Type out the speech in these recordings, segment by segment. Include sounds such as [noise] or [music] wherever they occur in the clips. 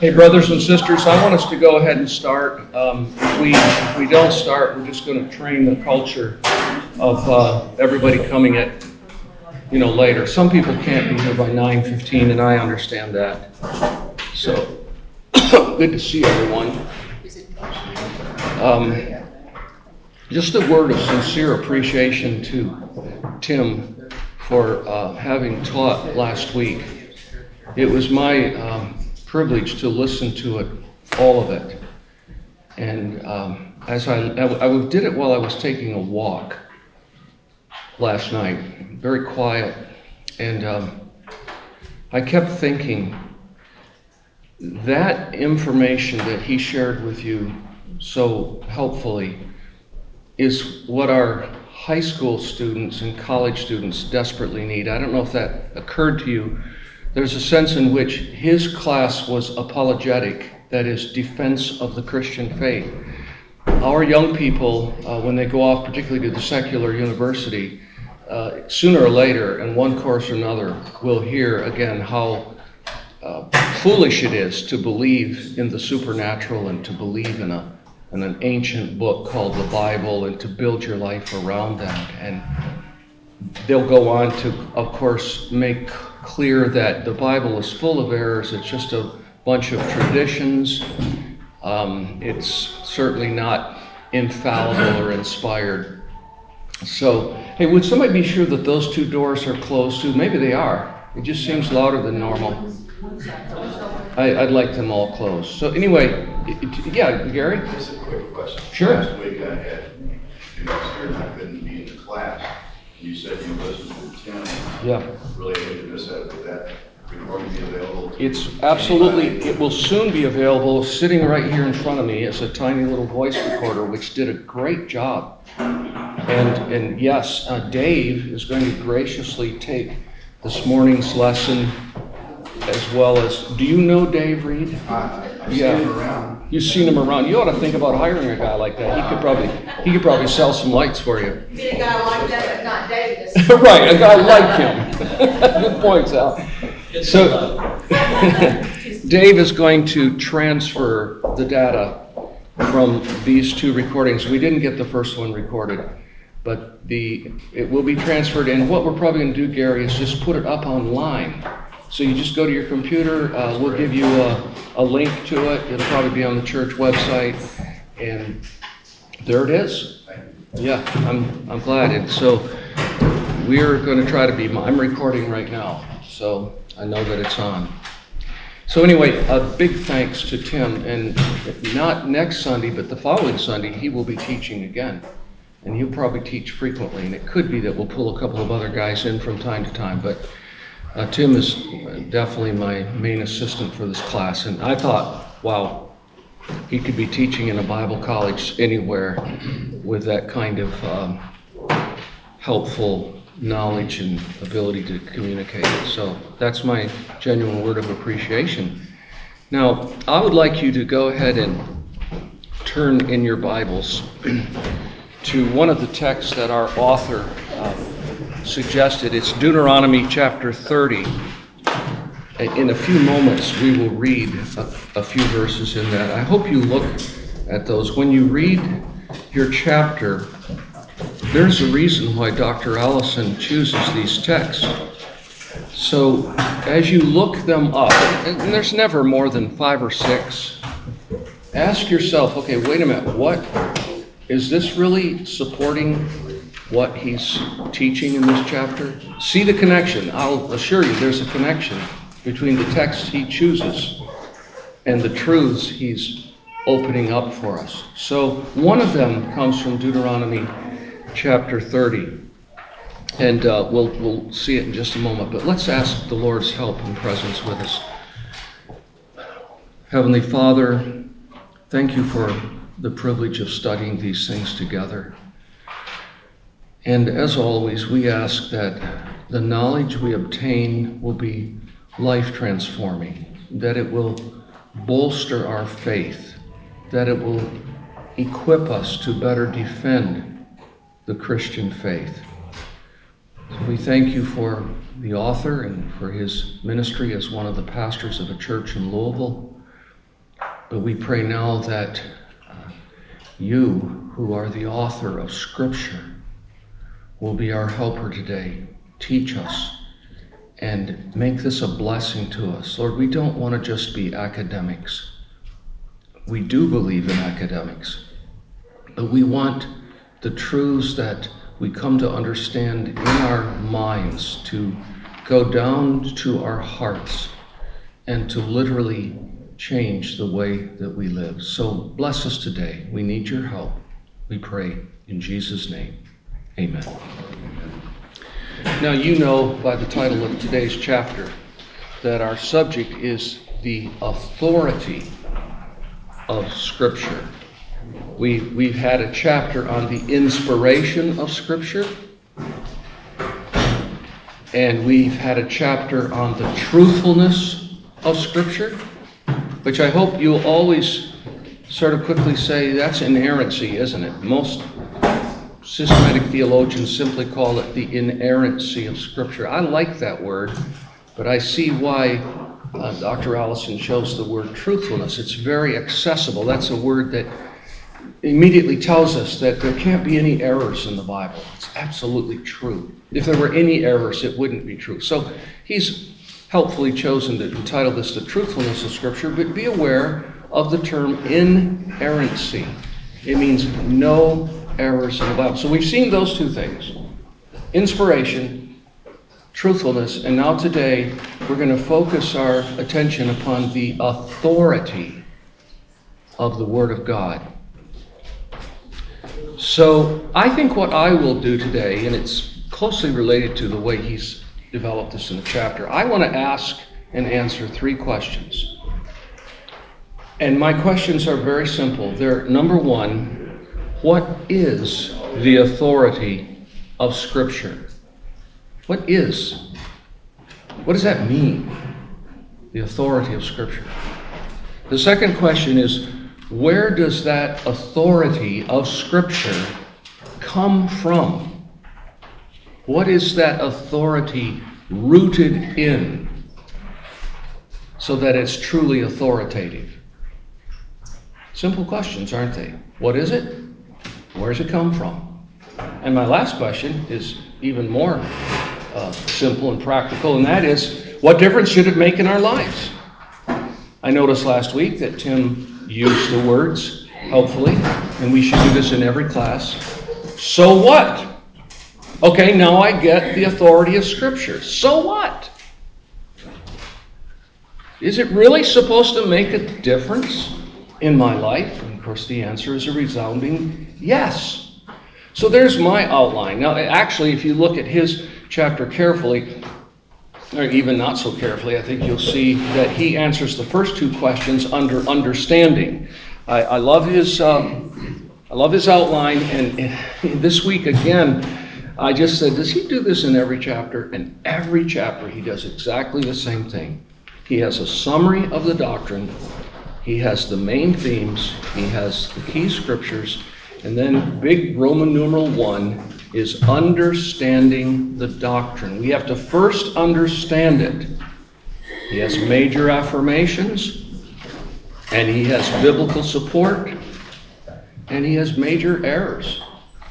Hey, brothers and sisters, I want us to go ahead and start. Um, if, we, if we don't start, we're just going to train the culture of uh, everybody coming at you know later. Some people can't be here by 9:15, and I understand that. So [coughs] good to see everyone. Um, just a word of sincere appreciation to Tim for uh, having taught last week. It was my um, privilege to listen to it, all of it. And um, as I, I, did it while I was taking a walk last night, very quiet. And um, I kept thinking that information that he shared with you so helpfully is what our high school students and college students desperately need. I don't know if that occurred to you there's a sense in which his class was apologetic, that is, defense of the Christian faith. Our young people, uh, when they go off, particularly to the secular university, uh, sooner or later, in one course or another, will hear again how uh, foolish it is to believe in the supernatural and to believe in a in an ancient book called the Bible and to build your life around that. And they'll go on to, of course, make clear that the Bible is full of errors. It's just a bunch of traditions. Um, it's certainly not infallible or inspired. So, hey, would somebody be sure that those two doors are closed too? Maybe they are. It just seems louder than normal. I, would like them all closed. So, anyway, yeah, Gary? Just a quick question. Sure. Last week I had two students I couldn't be in the class. You said you listened to Tim. Yeah. Really hate to miss that. Would that recording be available? It's absolutely, it will soon be available. Sitting right here in front of me is a tiny little voice recorder, which did a great job. And, and yes, uh, Dave is going to graciously take this morning's lesson as well as. Do you know Dave Reed? I've yeah. seen him around. You've seen him around. You ought to think about hiring a guy like that. He could probably he could probably sell some lights for you. Get a guy like that, but not Davis. [laughs] right, a guy like him. [laughs] Good point, Sal. So [laughs] Dave is going to transfer the data from these two recordings. We didn't get the first one recorded, but the it will be transferred. And what we're probably going to do, Gary, is just put it up online so you just go to your computer. Uh, we'll give you a, a link to it. It'll probably be on the church website, and there it is. Yeah, I'm I'm glad. And so we're going to try to be. I'm recording right now, so I know that it's on. So anyway, a big thanks to Tim, and not next Sunday, but the following Sunday, he will be teaching again, and he'll probably teach frequently. And it could be that we'll pull a couple of other guys in from time to time, but uh, Tim is definitely my main assistant for this class, and I thought, wow, he could be teaching in a Bible college anywhere with that kind of um, helpful knowledge and ability to communicate. So that's my genuine word of appreciation. Now, I would like you to go ahead and turn in your Bibles [clears throat] to one of the texts that our author. Uh, suggested. It's Deuteronomy chapter 30. In a few moments, we will read a, a, few verses in that. I hope you look at those. When you read your chapter, there's a reason why Dr. Allison chooses these texts. So as you look them up, and there's never more than five or six, ask yourself okay, wait a minute, what is this really supporting what he's teaching in this chapter? See the connection. I'll assure you there's a connection between the text he chooses and the truths he's opening up for us. So one of them comes from Deuteronomy chapter 30. And uh, we'll, we'll see it in just a moment. But let's ask the Lord's help and presence with us. Heavenly Father, thank you for the privilege of studying these things together. And as always, we ask that the knowledge we obtain will be life transforming, that it will bolster our faith, that it will equip us to better defend the Christian faith. So we thank you for the author and for his ministry as one of the pastors of a church in Louisville. But we pray now that uh, you, who are the author of Scripture, will be our helper today. Teach us and make this a blessing to us. Lord, we don't want to just be academics. We do believe in academics, but we want the truths that we come to understand in our minds to go down to our hearts and to literally change the way that we live. So bless us today. We need your help. We pray in Jesus' name. Amen. Now, you know by the title of today's chapter that our subject is the authority of Scripture. We, we've had a chapter on the inspiration of Scripture, and we've had a chapter on the truthfulness of Scripture, which I hope you'll always sort of quickly say that's inerrancy, isn't it? Most systematic theologians simply call it the inerrancy of Scripture. I like that word, but I see why uh, Dr. Allison chose the word truthfulness. It's very accessible. That's a word that immediately tells us that there can't be any errors in the Bible. It's absolutely true. If there were any errors, it wouldn't be true. So he's helpfully chosen to entitle this The Truthfulness of Scripture, but be aware of the term inerrancy. It means no errors in the Bible. So we've seen those two things inspiration, truthfulness, and now today we're going to focus our attention upon the authority of the Word of God. So I think what I will do today, and it's closely related to the way he's developed this in the chapter, I want to ask and answer three questions. And my questions are very simple. They're number one, what is the authority of Scripture? What is? What does that mean? The authority of Scripture. The second question is where does that authority of Scripture come from? What is that authority rooted in so that it's truly authoritative? Simple questions, aren't they? What is it? Where does it come from? And my last question is even more uh, simple and practical, and that is what difference should it make in our lives? I noticed last week that Tim use the words hopefully, and we should do this in every class. So what? Okay, now I get the authority of Scripture. So what? Is it really supposed to make a difference in my life? And of course, the answer is a resounding yes. So there's my outline. Now, actually, if you look at his chapter carefully, or even not so carefully, I think you'll see that he answers the first two questions under understanding. I, I love his um, I love his outline, and, and this week again, I just said, does he do this in every chapter? And every chapter, he does exactly the same thing. He has a summary of the doctrine. He has the main themes. He has the key scriptures. And then big Roman numeral one is understanding the doctrine. We have to first understand it. He has major affirmations, and he has biblical support, and he has major errors.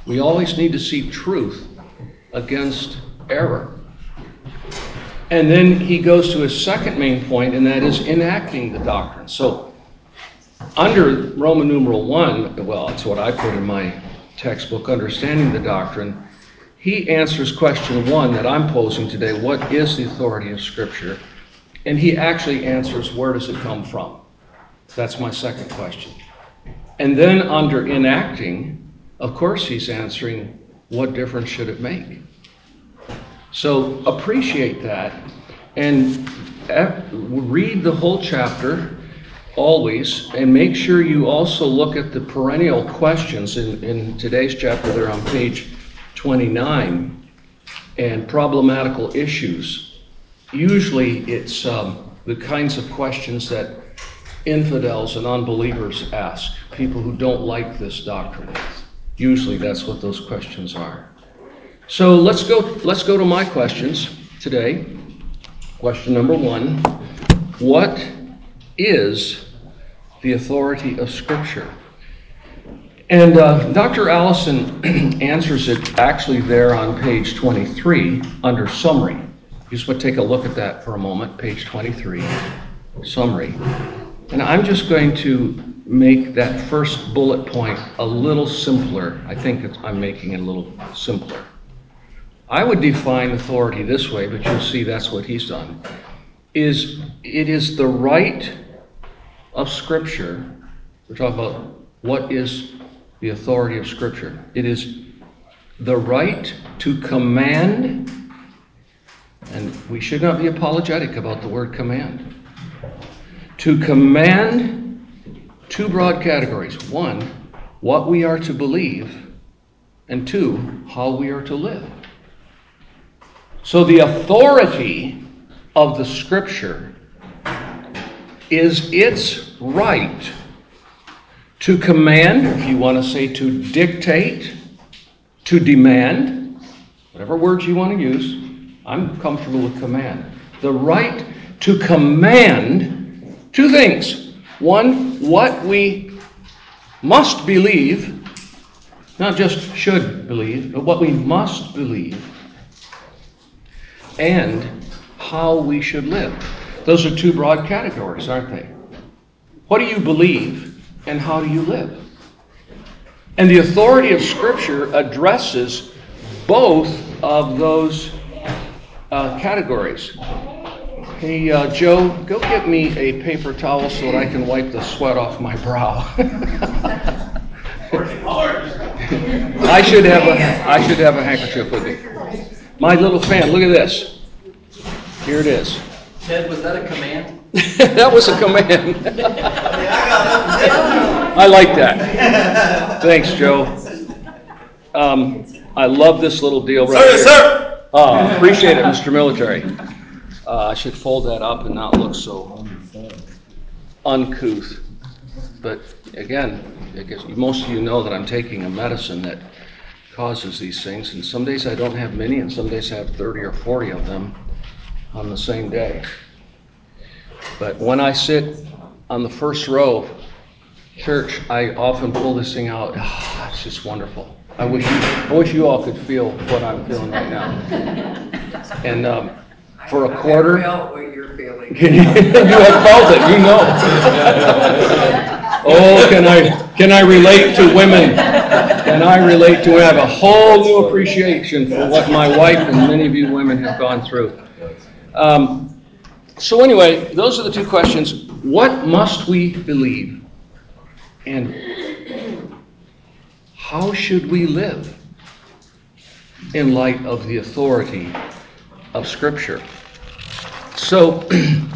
We always need to see truth against error. And then he goes to his second main point, and that is enacting the doctrine. So, under Roman numeral 1, well, it's what I put in my textbook, Understanding the Doctrine, he answers question one that I'm posing today what is the authority of Scripture? And he actually answers where does it come from? That's my second question. And then under enacting, of course, he's answering what difference should it make? So appreciate that and eh, read the whole chapter always, and make sure you also look at the perennial questions in, in today's chapter. They're on page 29 and problematical issues. Usually, it's um, the kinds of questions that infidels and unbelievers ask, people who don't like this doctrine. Usually, that's what those questions are. So let's go. Let's go to my questions today. Question number one: What is the authority of Scripture? And uh, Dr. Allison [clears throat] answers it actually there on page 23 under summary. You Just want to take a look at that for a moment, page 23, summary. And I'm just going to make that first bullet point a little simpler. I think I'm making it a little simpler. I would define authority this way, but you'll see that's what he's done. Is it is the right of Scripture. We're talking about what is the authority of Scripture. It is the right to command, and we should not be apologetic about the word command. To command two broad categories. One, what we are to believe, and two, how we are to live. So the authority of the Scripture is its right to command, if you want to say to dictate, to demand, whatever words you want to use, I'm comfortable with command. The right to command two things. One, what we must believe, not just should believe, but what we must believe and how we should live. Those are two broad categories, aren't they? What do you believe and how do you live? And the authority of Scripture addresses both of those uh, categories. Hey, uh, Joe, go get me a paper towel so that I can wipe the sweat off my brow. [laughs] I should have a I should have a handkerchief with me. My little fan, look at this. Here it is. Ted, was that a command? [laughs] that was a command. I like that. Thanks, Joe. Um, I love this little deal right Sir, here. sir! Uh, appreciate it, Mr. Military. Uh, I should fold that up and not look so uncouth. But again, I guess most of you know that I'm taking a medicine that causes these things, and some days I don't have many, and some days I have 30 or 40 of them on the same day. But when I sit on the first row, church, I often pull this thing out. Ah, it's just wonderful. I wish you, I wish you all could feel what I'm feeling right now. And um, for a quarter, I felt what you're feeling. [laughs] you have felt it, you know. Oh, can I can I relate to women? Can I relate to? I have a whole new appreciation for what my wife and many of you women have gone through. Um, so anyway, those are the two questions. What must we believe? And how should we live in light of the authority of Scripture? So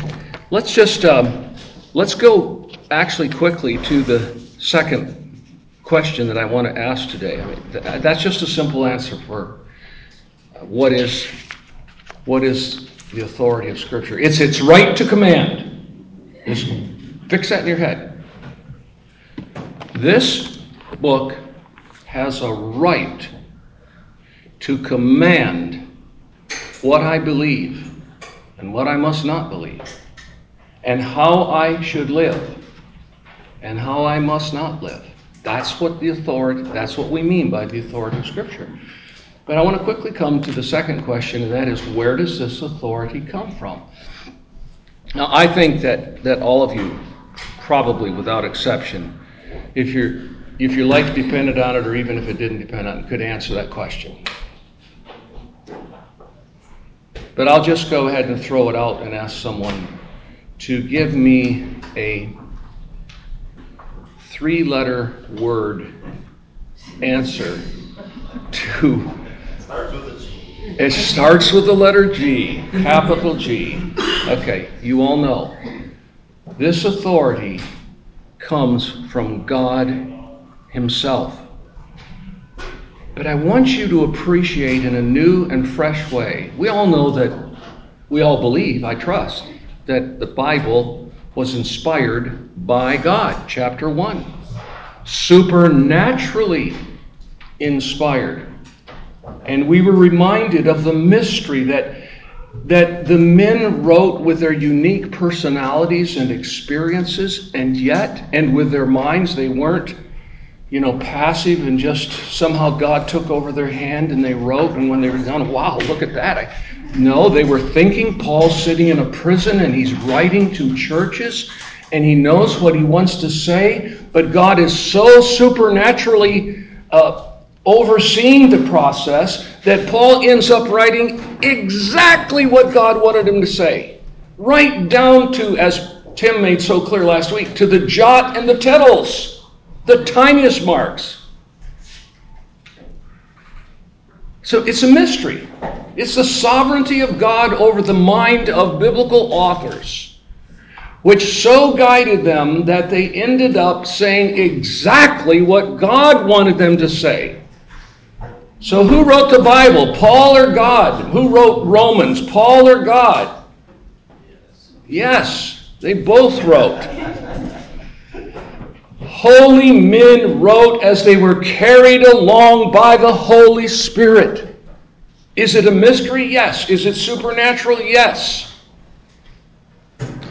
[clears throat] let's just um, let's go actually quickly to the second question that I want to ask today. I mean, th- that's just a simple answer for uh, what is what is the authority of Scripture. It's its right to command. Just fix that in your head. This book has a right to command what I believe and what I must not believe, and how I should live and how I must not live. That's what the authority, that's what we mean by the authority of Scripture. But I want to quickly come to the second question, and that is where does this authority come from? Now, I think that, that all of you, probably without exception, if, you if your life depended on it, or even if it didn't depend on it, could answer that question. But I'll just go ahead and throw it out and ask someone to give me a three letter word answer to. It starts with the letter G, capital G. Okay, you all know. This authority comes from God Himself. But I want you to appreciate in a new and fresh way. We all know that, we all believe, I trust, that the Bible was inspired by God, chapter 1. Supernaturally inspired. And we were reminded of the mystery that that the men wrote with their unique personalities and experiences, and yet, and with their minds, they weren't, you know, passive and just somehow God took over their hand and they wrote, and when they were done, wow, look at that. I, no, they were thinking. Paul's sitting in a prison and he's writing to churches and he knows what he wants to say, but God is so supernaturally uh, overseeing the process that Paul ends up writing exactly what God wanted him to say. Right down to, as Tim made so clear last week, to the jot and the tittles, the tiniest marks. So it's a mystery. It's the sovereignty of God over the mind of biblical authors, which so guided them that they ended up saying exactly what God wanted them to say. So, who wrote the Bible, Paul or God? Who wrote Romans, Paul or God? Yes, they both wrote. Holy men wrote as they were carried along by the Holy Spirit. Is it a mystery? Yes. Is it supernatural? Yes.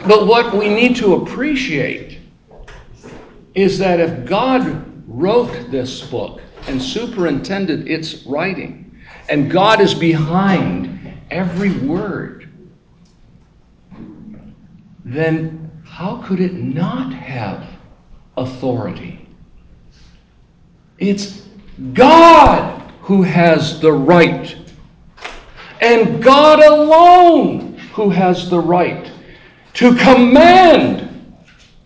But what we need to appreciate is that if God wrote this book, and superintended its writing. And God is behind every word. Then how could it not have authority? It's God who has the right. And God alone who has the right to command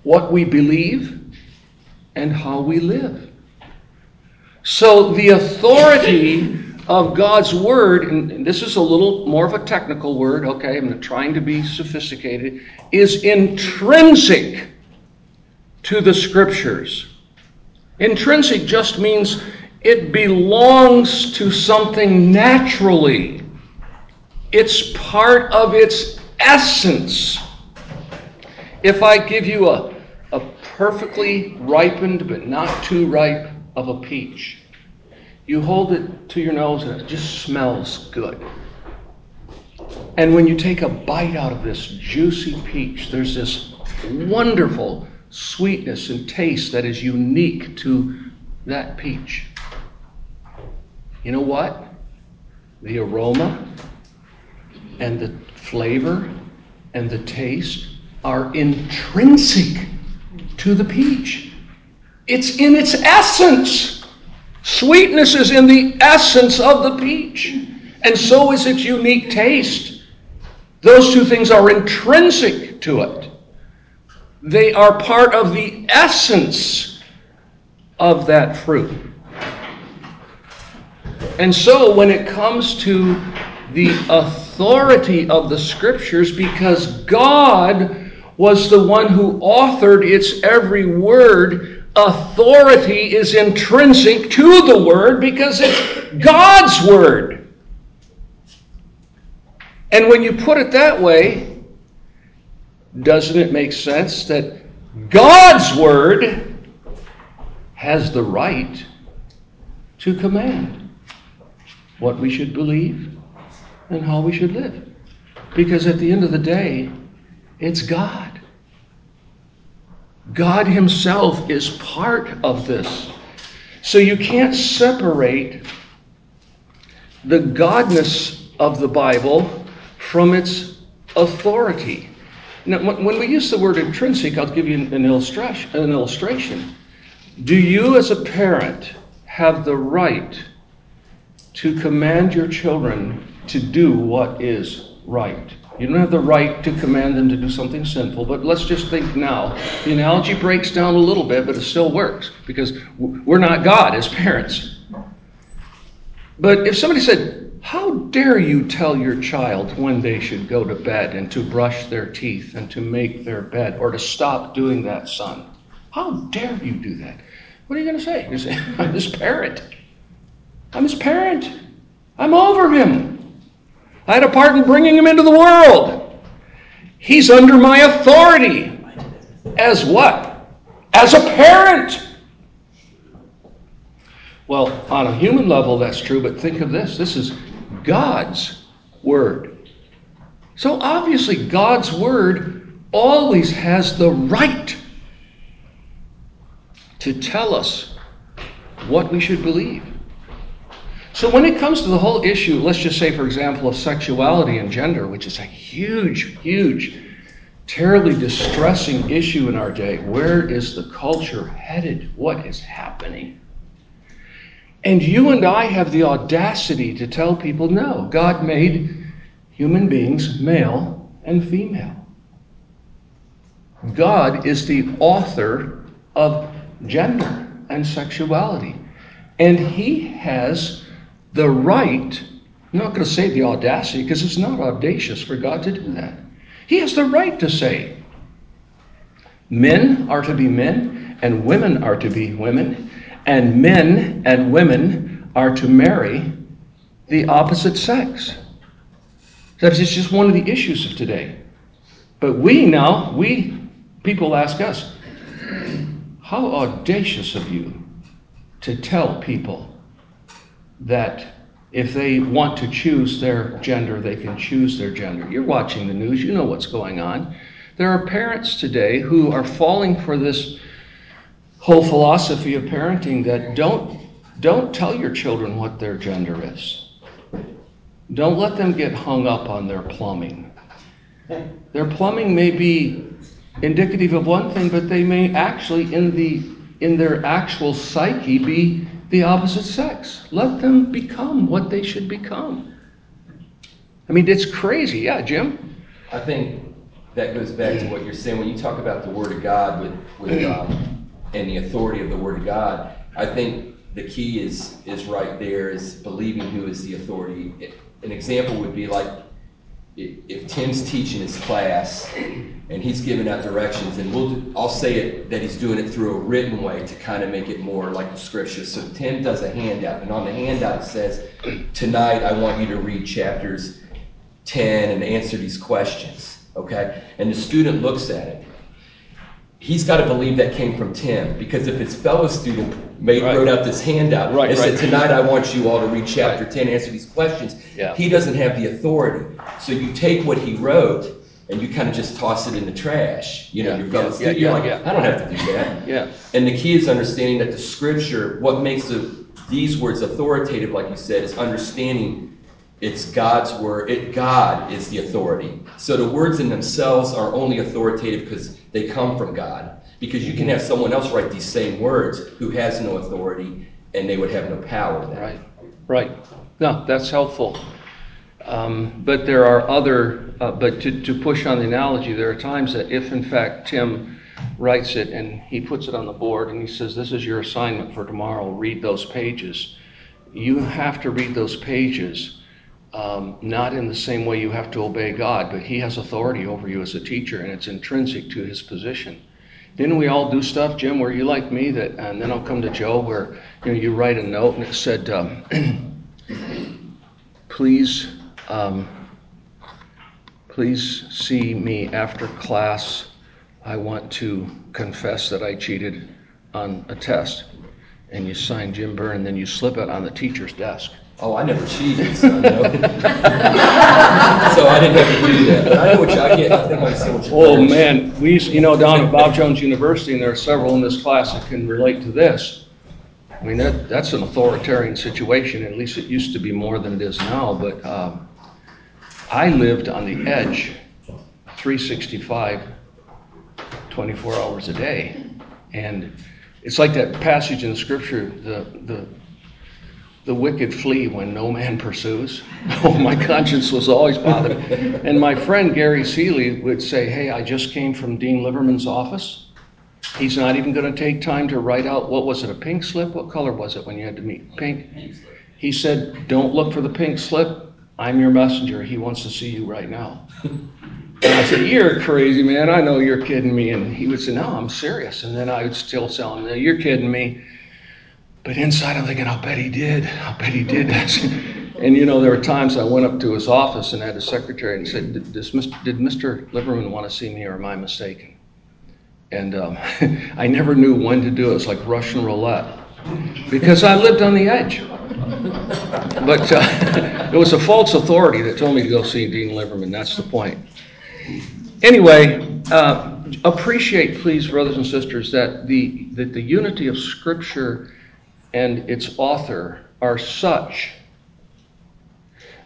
what we believe and how we live. So the authority of God's word, and this is a little more of a technical word, okay, I'm trying to be sophisticated, is intrinsic to the scriptures. Intrinsic just means it belongs to something naturally. It's part of its essence. If I give you a, a perfectly ripened but not too ripe of a peach. You hold it to your nose and it just smells good. And when you take a bite out of this juicy peach, there's this wonderful sweetness and taste that is unique to that peach. You know what? The aroma and the flavor and the taste are intrinsic to the peach. It's in its essence. Sweetness is in the essence of the peach, and so is its unique taste. Those two things are intrinsic to it, they are part of the essence of that fruit. And so, when it comes to the authority of the scriptures, because God was the one who authored its every word, authority is intrinsic to the Word because it's God's Word. And when you put it that way, doesn't it make sense that God's Word has the right to command what we should believe and how we should live? Because at the end of the day, it's God. God Himself is part of this. So you can't separate the godness of the Bible from its authority. Now, when we use the word intrinsic, I'll give you an illustration. An illustration. Do you, as a parent, have the right to command your children to do what is right? You don't have the right to command them to do something sinful, but let's just think now. The analogy breaks down a little bit, but it still works because we're not God as parents. But if somebody said, How dare you tell your child when they should go to bed and to brush their teeth and to make their bed or to stop doing that, son? How dare you do that? What are you going to say? You say, [laughs] I'm his parent. I'm his parent. I'm over him. I had a part in bringing him into the world. He's under my authority. As what? As a parent. Well, on a human level, that's true, but think of this this is God's word. So obviously, God's Word always has the right to tell us what we should believe. So when it comes to the whole issue, let's just say, for example, of sexuality and gender, which is a huge, huge, terribly distressing issue in our day, where is the culture headed? What is happening? And you and I have the audacity to tell people no, God made human beings male and female. God is the author of gender and sexuality. And He has the right, I'm not going to say the audacity because it's not audacious for God to do that. He has the right to say, men are to be men and women are to be women, and men and women are to marry the opposite sex. That's just one of the issues of today. But we now, we, people ask us, how audacious of you to tell people that if they want to choose their gender, they can choose their gender. You're watching the news, you know what's going on. There are parents today who are falling for this whole philosophy of parenting that don't don't tell your children what their gender is. Don't let them get hung up on their plumbing. Their plumbing may be indicative of one thing, but they may actually in the in their actual psyche be the opposite sex. Let them become what they should become. I mean, it's crazy. Yeah, Jim? I think that goes back to what you're saying when you talk about the Word of God with, with um, and the authority of the Word of God. I think the key is is right there is believing who is the authority. An example would be like if Tim's teaching his class and he's giving out directions, and we'll do, I'll say it that he's doing it through a written way to kind of make it more like the scripture. So Tim does a handout, and on the handout it says, "Tonight I want you to read chapters 10 and answer these questions." Okay, and the student looks at it. He's got to believe that came from Tim because if his fellow student made, right. wrote out this handout right, and right. said, "Tonight I want you all to read chapter 10, answer these questions," yeah. he doesn't have the authority. So you take what he wrote and you kind of just toss it in the trash. You know, yeah, your fellow yeah, student, you're like, I don't have to do that. yeah. And the key is understanding that the scripture, what makes the, these words authoritative, like you said, is understanding it's God's word. It, God is the authority. So the words in themselves are only authoritative because they come from God. Because you can have someone else write these same words who has no authority and they would have no power. Then. Right, right. No, that's helpful. Um, but there are other, uh, but to, to push on the analogy, there are times that if in fact Tim writes it and he puts it on the board and he says, This is your assignment for tomorrow, read those pages, you have to read those pages. Um, not in the same way you have to obey God, but He has authority over you as a teacher, and it's intrinsic to His position. Didn't we all do stuff, Jim, where you like me that, and then I'll come to Joe, where you know you write a note and it said, um, [clears throat] "Please um, please see me after class. I want to confess that I cheated on a test. And you sign Jim Byrne, and then you slip it on the teacher's desk. Oh, I never cheated, so, no. [laughs] so I didn't have to do that. But I know what you, I get. I think I see what Oh man, we used, you know down at Bob Jones University, and there are several in this class that can relate to this. I mean that that's an authoritarian situation. At least it used to be more than it is now. But um, I lived on the edge 365, 24 hours a day. And it's like that passage in the scripture the, the, the wicked flee when no man pursues. [laughs] Oh, my conscience was always bothered. And my friend Gary Seeley would say, Hey, I just came from Dean Liverman's office. He's not even going to take time to write out what was it, a pink slip? What color was it when you had to meet? Pink. He said, Don't look for the pink slip. I'm your messenger. He wants to see you right now. And I said, You're crazy, man. I know you're kidding me. And he would say, No, I'm serious. And then I would still tell him, You're kidding me. But inside, I'm thinking, I'll bet he did. I'll bet he did. and you know, there were times I went up to his office and had a secretary and said, Did, Mr. did Mr. Liverman want to see me or am I mistaken? And um, [laughs] I never knew when to do it. It was like Russian roulette because I lived on the edge. But uh, [laughs] it was a false authority that told me to go see Dean Liverman. That's the point. Anyway, uh, appreciate, please, brothers and sisters, that the, that the unity of Scripture and its author are such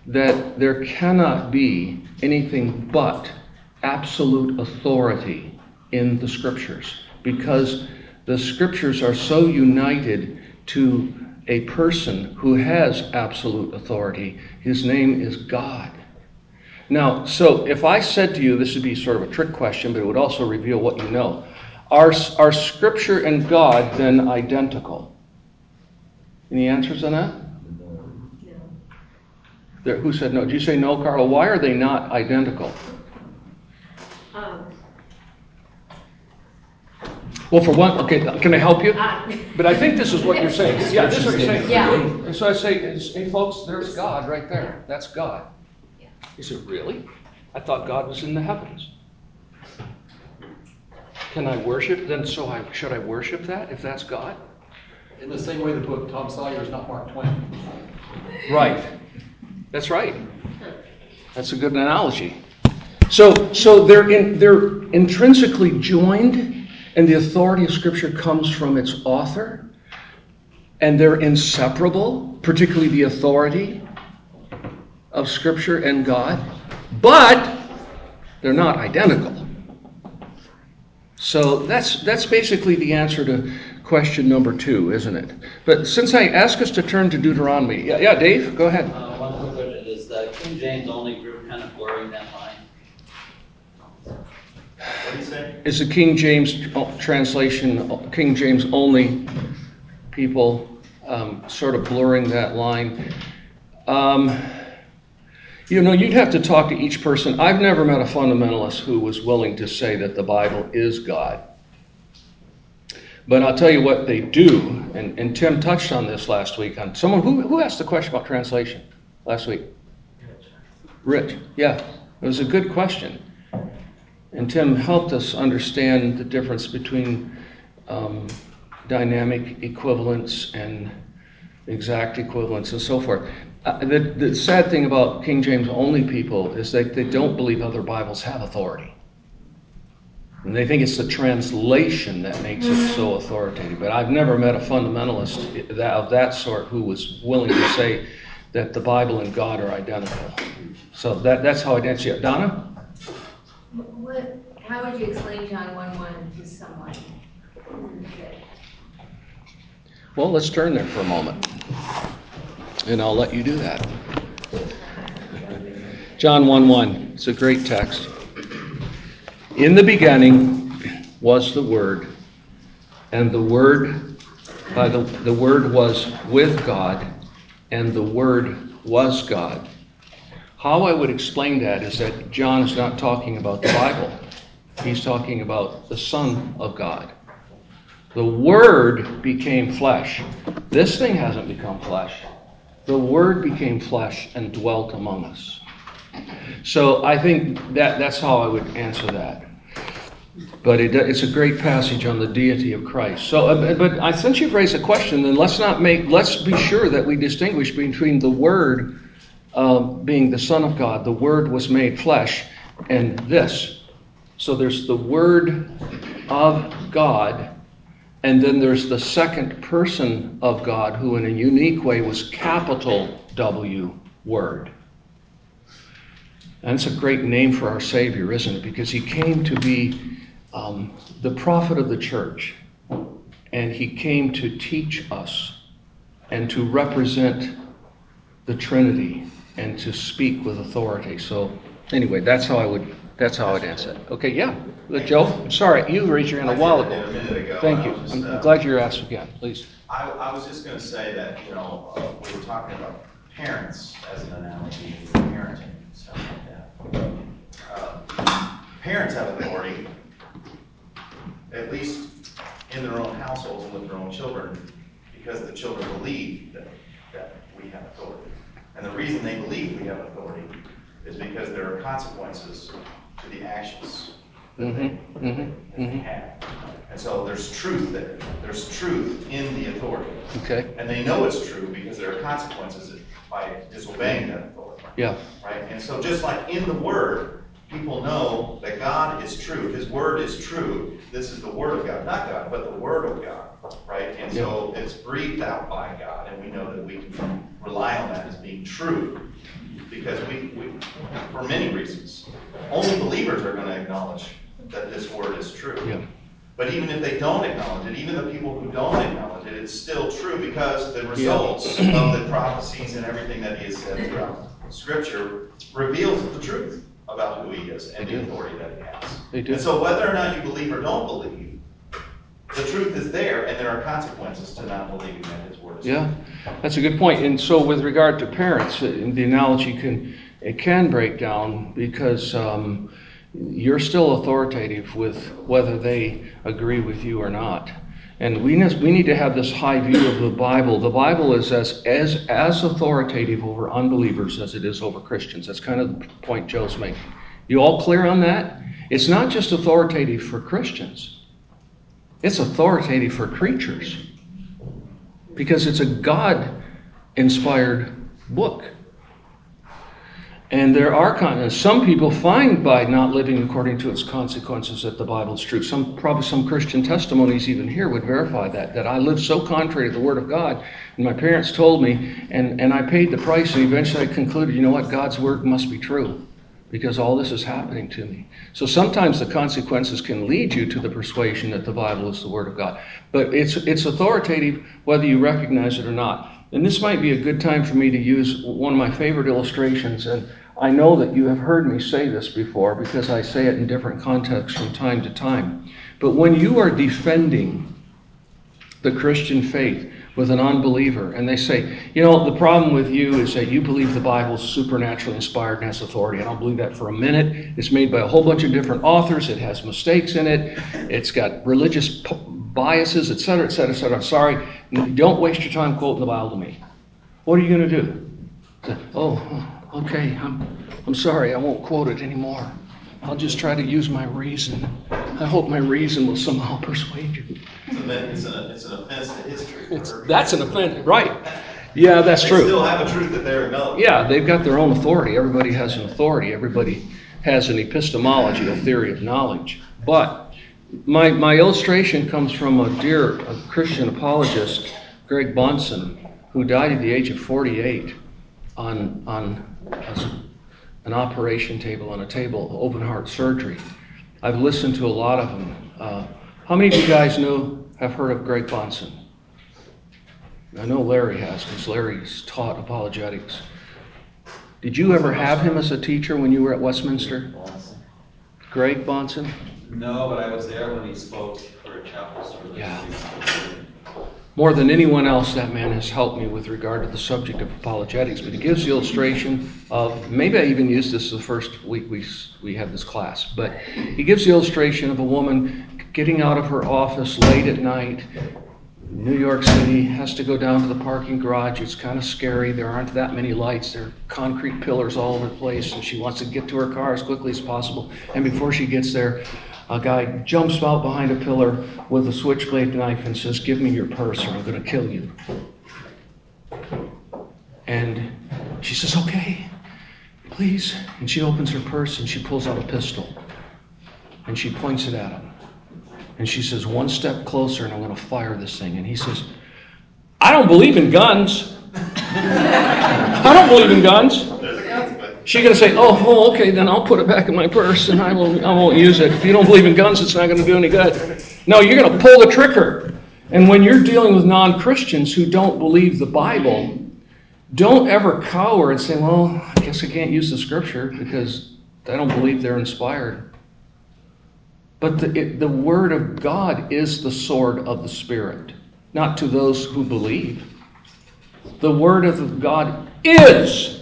that there cannot be anything but absolute authority in the Scriptures because the Scriptures are so united to a person who has absolute authority. His name is God. Now, so if I said to you, this would be sort of a trick question, but it would also reveal what you know. Are, are Scripture and God then identical? Any answers on that? There, who said no? Did you say no, Carla? Why are they not identical? Um, Well, for one, okay, can I help you? I- But I think this is what you're saying. Yeah, this is what you're saying. Yeah. And so I say, hey, folks, there's God right there. That's God. Yeah. You say, really? I thought God was in the heavens. Can I worship? Then, so I should I worship that if that's God? In the same way the book Tom Sawyer is not Mark Twain. Right. That's right. That's a good analogy. So, so they're in, they're intrinsically joined, and the authority of Scripture comes from its author, and they're inseparable, particularly the authority of Scripture and God, but they're not identical. So that's that's basically the answer to question number two, isn't it? But since I ask us to turn to Deuteronomy, yeah, yeah, Dave, go ahead. Uh, one quick question, is the King James only group kind of blurring that line? What do you say? Is the King James translation, King James only people um, sort of blurring that line? Um, you know, you'd have to talk to each person. I've never met a fundamentalist who was willing to say that the Bible is God. But I'll tell you what they do, and, and Tim touched on this last week. On someone who, who asked the question about translation last week? Rich, yeah, it was a good question. And Tim helped us understand the difference between um, dynamic equivalence and exact equivalence and so forth. Uh, the, the sad thing about King James only people is that they don't believe other Bibles have authority. And they think it's the translation that makes it so authoritative. But I've never met a fundamentalist of that sort who was willing to say that the Bible and God are identical. So that, that's how I'd answer it. Donna? What, how would you explain John 1 1 to someone? Well, let's turn there for a moment. And I'll let you do that. John 1 1. It's a great text. In the beginning was the Word, and the Word, by the, the Word was with God, and the Word was God. How I would explain that is that John is not talking about the Bible, he's talking about the Son of God. The Word became flesh. This thing hasn't become flesh. The Word became flesh and dwelt among us. So I think that that's how I would answer that. But it, it's a great passage on the deity of Christ. So, uh, but I, since you've raised a question, then let's not make. Let's be sure that we distinguish between the Word uh, being the Son of God, the Word was made flesh, and this. So there's the Word of God and then there's the second person of God who, in a unique way, was capital W Word. And it's a great name for our Savior, isn't it? Because he came to be um, the prophet of the church, and he came to teach us and to represent the Trinity and to speak with authority. So, anyway, that's how I would. That's how I'd answer it. Okay, yeah. Joe, sorry, you raised your hand a while ago. A. Thank you. was I'm just, uh, glad you're asked again, please. I, I was just gonna say that, you know, uh, we were talking about parents as an analogy, with parenting and stuff like that. Uh, Parents have authority, at least in their own households and with their own children, because the children believe that, that we have authority. And the reason they believe we have authority is because there are consequences to the actions that they, Mhm, mhm, that they have. And so there's truth there. There's truth in the authority. Okay. And they know it's true because there are consequences by disobeying that authority. Yeah. Right? And so just like in the Word, people know that God is true. His Word is true. This is the Word of God. Not God, but the Word of God. Right? And so it's breathed out by God, and we know that we can rely on that as being true. Because we, we for many reasons, only believers are going to acknowledge that this Word is true. Yeah. But even if they don't acknowledge it, even the people who don't acknowledge it, it's still true because the results of the prophecies and everything that he has said throughout Scripture reveals the truth about who he is and the authority that he has. They do. And so whether or not you believe or don't believe, the truth is there and there are consequences to not believing that his word is. Yeah, that's a good point. And so, with regard to parents, uh, the analogy can it can break down because um, you're still authoritative with whether they agree with you or not. And we need, we need to have this high view of the Bible. The Bible is as, as, as authoritative over unbelievers as it is over Christians. That's kind of the point Joe's making. You all clear on that? It's not just authoritative for Christians, it's authoritative for creatures because it's a God inspired book. And there are con- some people find by not living according to its consequences that the Bible is true. Some probably some Christian testimonies even here would verify that that I lived so contrary to the Word of God, and my parents told me, and and I paid the price, and eventually I concluded, you know what, God's Word must be true, because all this is happening to me. So sometimes the consequences can lead you to the persuasion that the Bible is the Word of God, but it's it's authoritative whether you recognize it or not. And this might be a good time for me to use one of my favorite illustrations. And I know that you have heard me say this before because I say it in different contexts from time to time. But when you are defending the Christian faith with an unbeliever, and they say, you know, the problem with you is that you believe the Bible is supernaturally inspired and has authority. I don't believe that for a minute. It's made by a whole bunch of different authors, it has mistakes in it, it's got religious biases, etc., etc., etc. I'm sorry. Don't waste your time quoting the Bible to me. What are you going to do? Oh, okay, I'm, I'm sorry, I won't quote it anymore. I'll just try to use my reason. I hope my reason will somehow [laughs] persuade you. It's, an, it's, an, it's an offense to history. It's, that's an offense, right? Yeah, that's they true. still have a truth that they're acknowledging. Yeah, they've got their own authority. Everybody has an authority. Everybody has an epistemology, a theory of knowledge. But my, my illustration comes from a dear a Christian apologist, Greg Bahnsen, who died at the age of 48 on, on a- an operation table, on a table, open heart surgery. I've listened to a lot of them. Uh, how many of you guys know, have heard of Greg Bahnsen? I know Larry has, because Larry's taught apologetics. Did you ever have him as a teacher when you were at Westminster? Greg Bahnsen? No, but I was there when he spoke for a chapel service. Yeah. More than anyone else, that man has helped me with regard to the subject of apologetics. But he gives the illustration of maybe I even used this the first week we, we had this class, but he gives the illustration of a woman getting out of her office late at night, New York City, has to go down to the parking garage. It's kind of scary. There aren't that many lights. There are concrete pillars all over the place, and she wants to get to her car as quickly as possible. And before she gets there, a guy jumps out behind a pillar with a switchblade knife and says, Give me your purse or I'm going to kill you. And she says, Okay, please. And she opens her purse and she pulls out a pistol and she points it at him. And she says, One step closer and I'm going to fire this thing. And he says, I don't believe in guns. [laughs] I don't believe in guns. She's going to say, oh, oh, okay, then I'll put it back in my purse and I won't, I won't use it. If you don't believe in guns, it's not going to do any good. No, you're going to pull the trigger. And when you're dealing with non Christians who don't believe the Bible, don't ever cower and say, well, I guess I can't use the scripture because I don't believe they're inspired. But the, it, the Word of God is the sword of the Spirit, not to those who believe. The Word of God is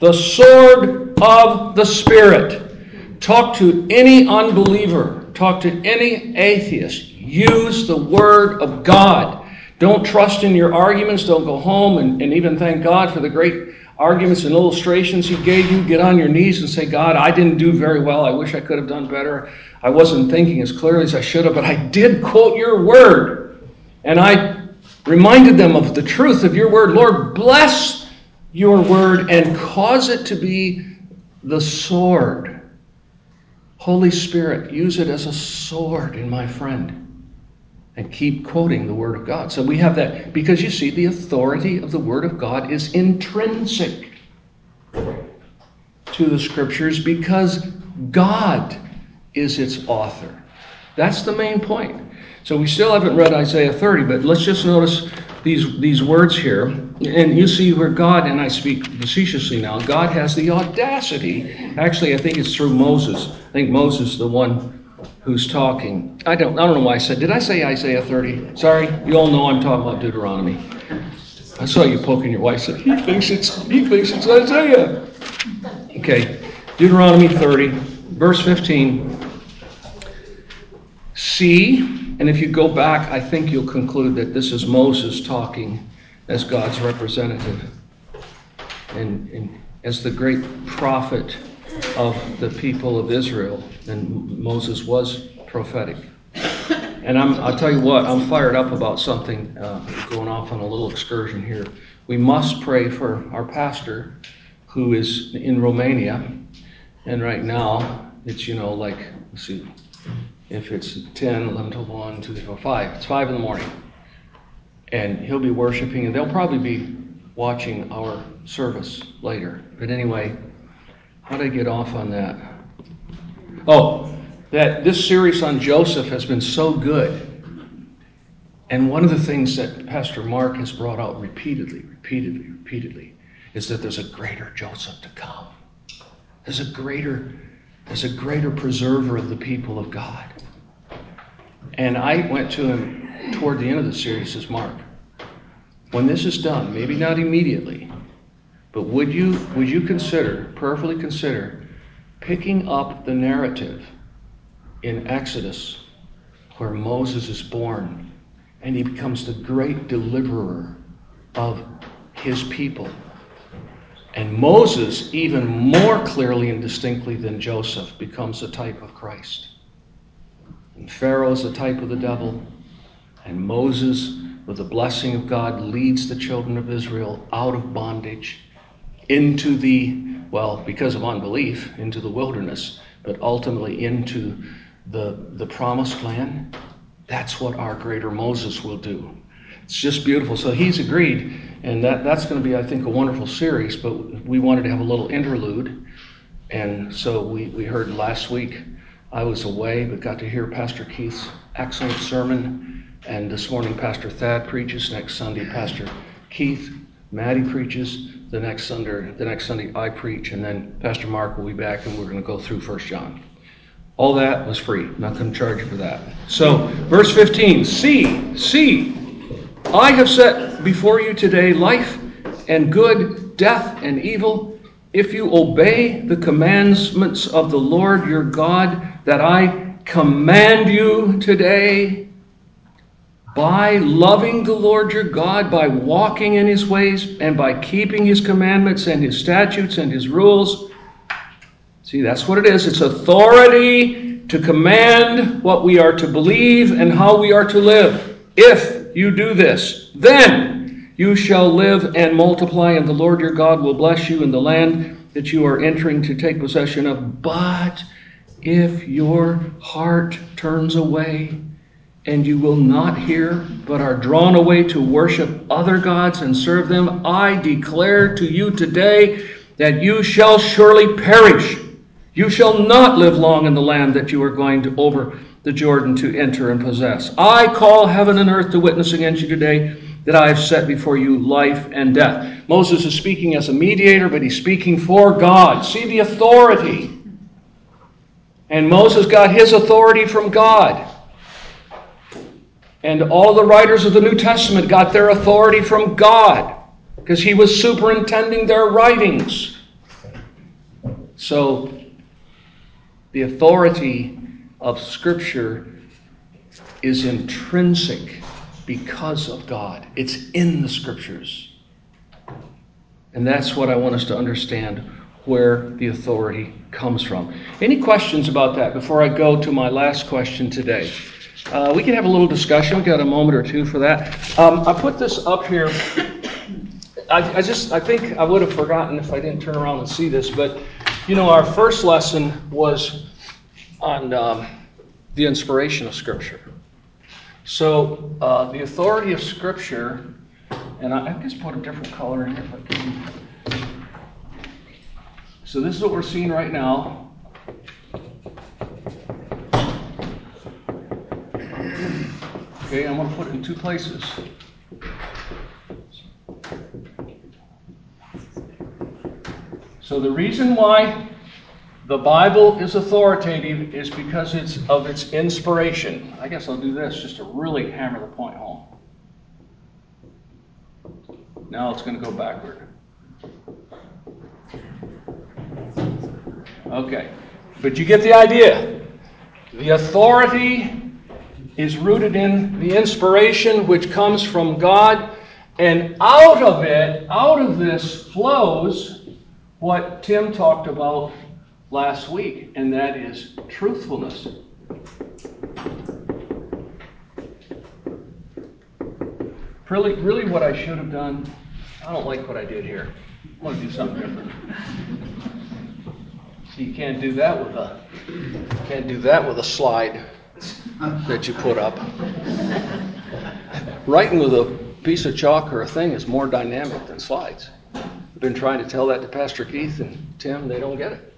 the sword of the Spirit. Talk to any unbeliever, talk to any atheist. Use the Word of God. Don't trust in your arguments. Don't go home and, and even thank God for the great arguments and illustrations he gave you, get on your knees and say, God, I didn't do very well. I wish I could have done better. I wasn't thinking as clearly as I should have, but I did quote your word. And I reminded them of the truth of your word. Lord, bless your word and cause it to be the sword. Holy Spirit, use it as a sword in my friend. And keep quoting the Word of God. So we have that because you see, the authority of the Word of God is intrinsic to the Scriptures because God is its author. That's the main point. So we still haven't read Isaiah 30, but let's just notice these, these words here. And you see where God, and I speak facetiously now, God has the audacity. Actually, I think it's through Moses. I think Moses, the one who's talking. I don't, I don't know why I said, did I say Isaiah 30? Sorry, you all know I'm talking about Deuteronomy. I saw you poking your wife. Said he thinks it's he thinks it's Isaiah. Okay, Deuteronomy 30, verse 15. See, and if you go back, I think you'll conclude that this is Moses talking as God's representative and, and as the great prophet of the people of Israel. And Moses was prophetic. And I'm, I'll tell you what, I'm fired up about something uh, going off on a little excursion here. We must pray for our pastor who is in Romania. And right now, it's, you know, like, let's see, if it's 10, 11 to 1, 2, 3, 5, it's 5 in the morning. And he'll be worshiping, and they'll probably be watching our service later. But anyway, how did I get off on that? Oh, that this series on Joseph has been so good. And one of the things that Pastor Mark has brought out repeatedly, repeatedly, repeatedly is that there's a greater Joseph to come. There's a greater, there's a greater preserver of the people of God. And I went to him toward the end of the series, is Mark, when this is done, maybe not immediately, but would you would you consider, prayerfully consider, picking up the narrative in Exodus where Moses is born and he becomes the great deliverer of his people. And Moses, even more clearly and distinctly than Joseph, becomes a type of Christ. And Pharaoh is a type of the devil. And Moses, with the blessing of God, leads the children of Israel out of bondage into the, well, because of unbelief, into the wilderness, but ultimately into the, the promised land. That's what our greater Moses will do. It's just beautiful. So he's agreed, and that, that's going to be, I think, a wonderful series, but we wanted to have a little interlude. And so we, we heard last week, I was away, but got to hear Pastor Keith's excellent sermon. And this morning, Pastor Thad preaches. Next Sunday, Pastor Keith, Maddie preaches. The next Sunday, the next Sunday, I preach, and then Pastor Mark will be back, and we're going to go through First John. All that was free. I'm not going to charge for that. So, verse 15 See, see, I have set before you today life and good, death and evil. If you obey the commandments of the Lord your God that I command you today, by loving the Lord your God, by walking in his ways, and by keeping his commandments and his statutes and his rules. See, that's what it is. It's authority to command what we are to believe and how we are to live. If you do this, then you shall live and multiply, and the Lord your God will bless you in the land that you are entering to take possession of. But if your heart turns away, and you will not hear, but are drawn away to worship other gods and serve them, I declare to you today that you shall surely perish. You shall not live long in the land that you are going to over the Jordan to enter and possess. I call heaven and earth to witness against you today that I have set before you life and death. Moses is speaking as a mediator, but he's speaking for God. See the authority. And Moses got his authority from God. And all the writers of the New Testament got their authority from God because he was superintending their writings. So, the authority of Scripture is intrinsic because of God, it's in the Scriptures. And that's what I want us to understand where the authority comes from. Any questions about that before I go to my last question today? Uh, we can have a little discussion. We've got a moment or two for that. Um, I put this up here. I, I, just, I think I would have forgotten if I didn't turn around and see this, but you know, our first lesson was on um, the inspiration of Scripture. So, uh, the authority of Scripture, and I, I just put a different color in here. So, this is what we're seeing right now. Okay, I'm going to put it in two places. So, the reason why the Bible is authoritative is because it's of its inspiration. I guess I'll do this just to really hammer the point home. Now it's going to go backward. Okay, but you get the idea. The authority is rooted in the inspiration which comes from God, and out of it, out of this flows what Tim talked about last week, and that is truthfulness. Really, really, what I should have done, I don't like what I did here. I want to do something different. So you can't do that with a can't do that with a slide that you put up. Writing with a piece of chalk or a thing is more dynamic than slides. I've been trying to tell that to Pastor Keith and Tim, they don't get it.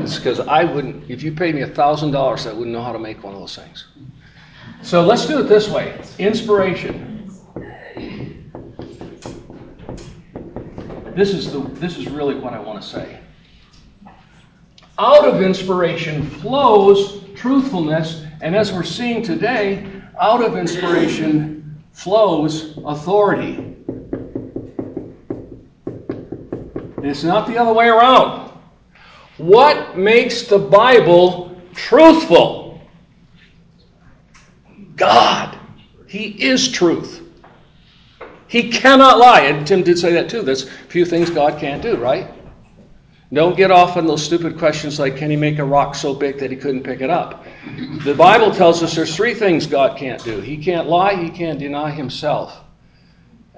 it's because I wouldn't, if you paid me a $1,000, I wouldn't know how to make one of those things. So let's do it this way inspiration. This is, the, this is really what I want to say. Out of inspiration flows truthfulness, and as we're seeing today, out of inspiration flows authority. It's not the other way around. What makes the Bible truthful? God. He is truth. He cannot lie. And Tim did say that too. There's few things God can't do, right? Don't get off on those stupid questions like, can he make a rock so big that he couldn't pick it up? The Bible tells us there's three things God can't do He can't lie, he can't deny himself.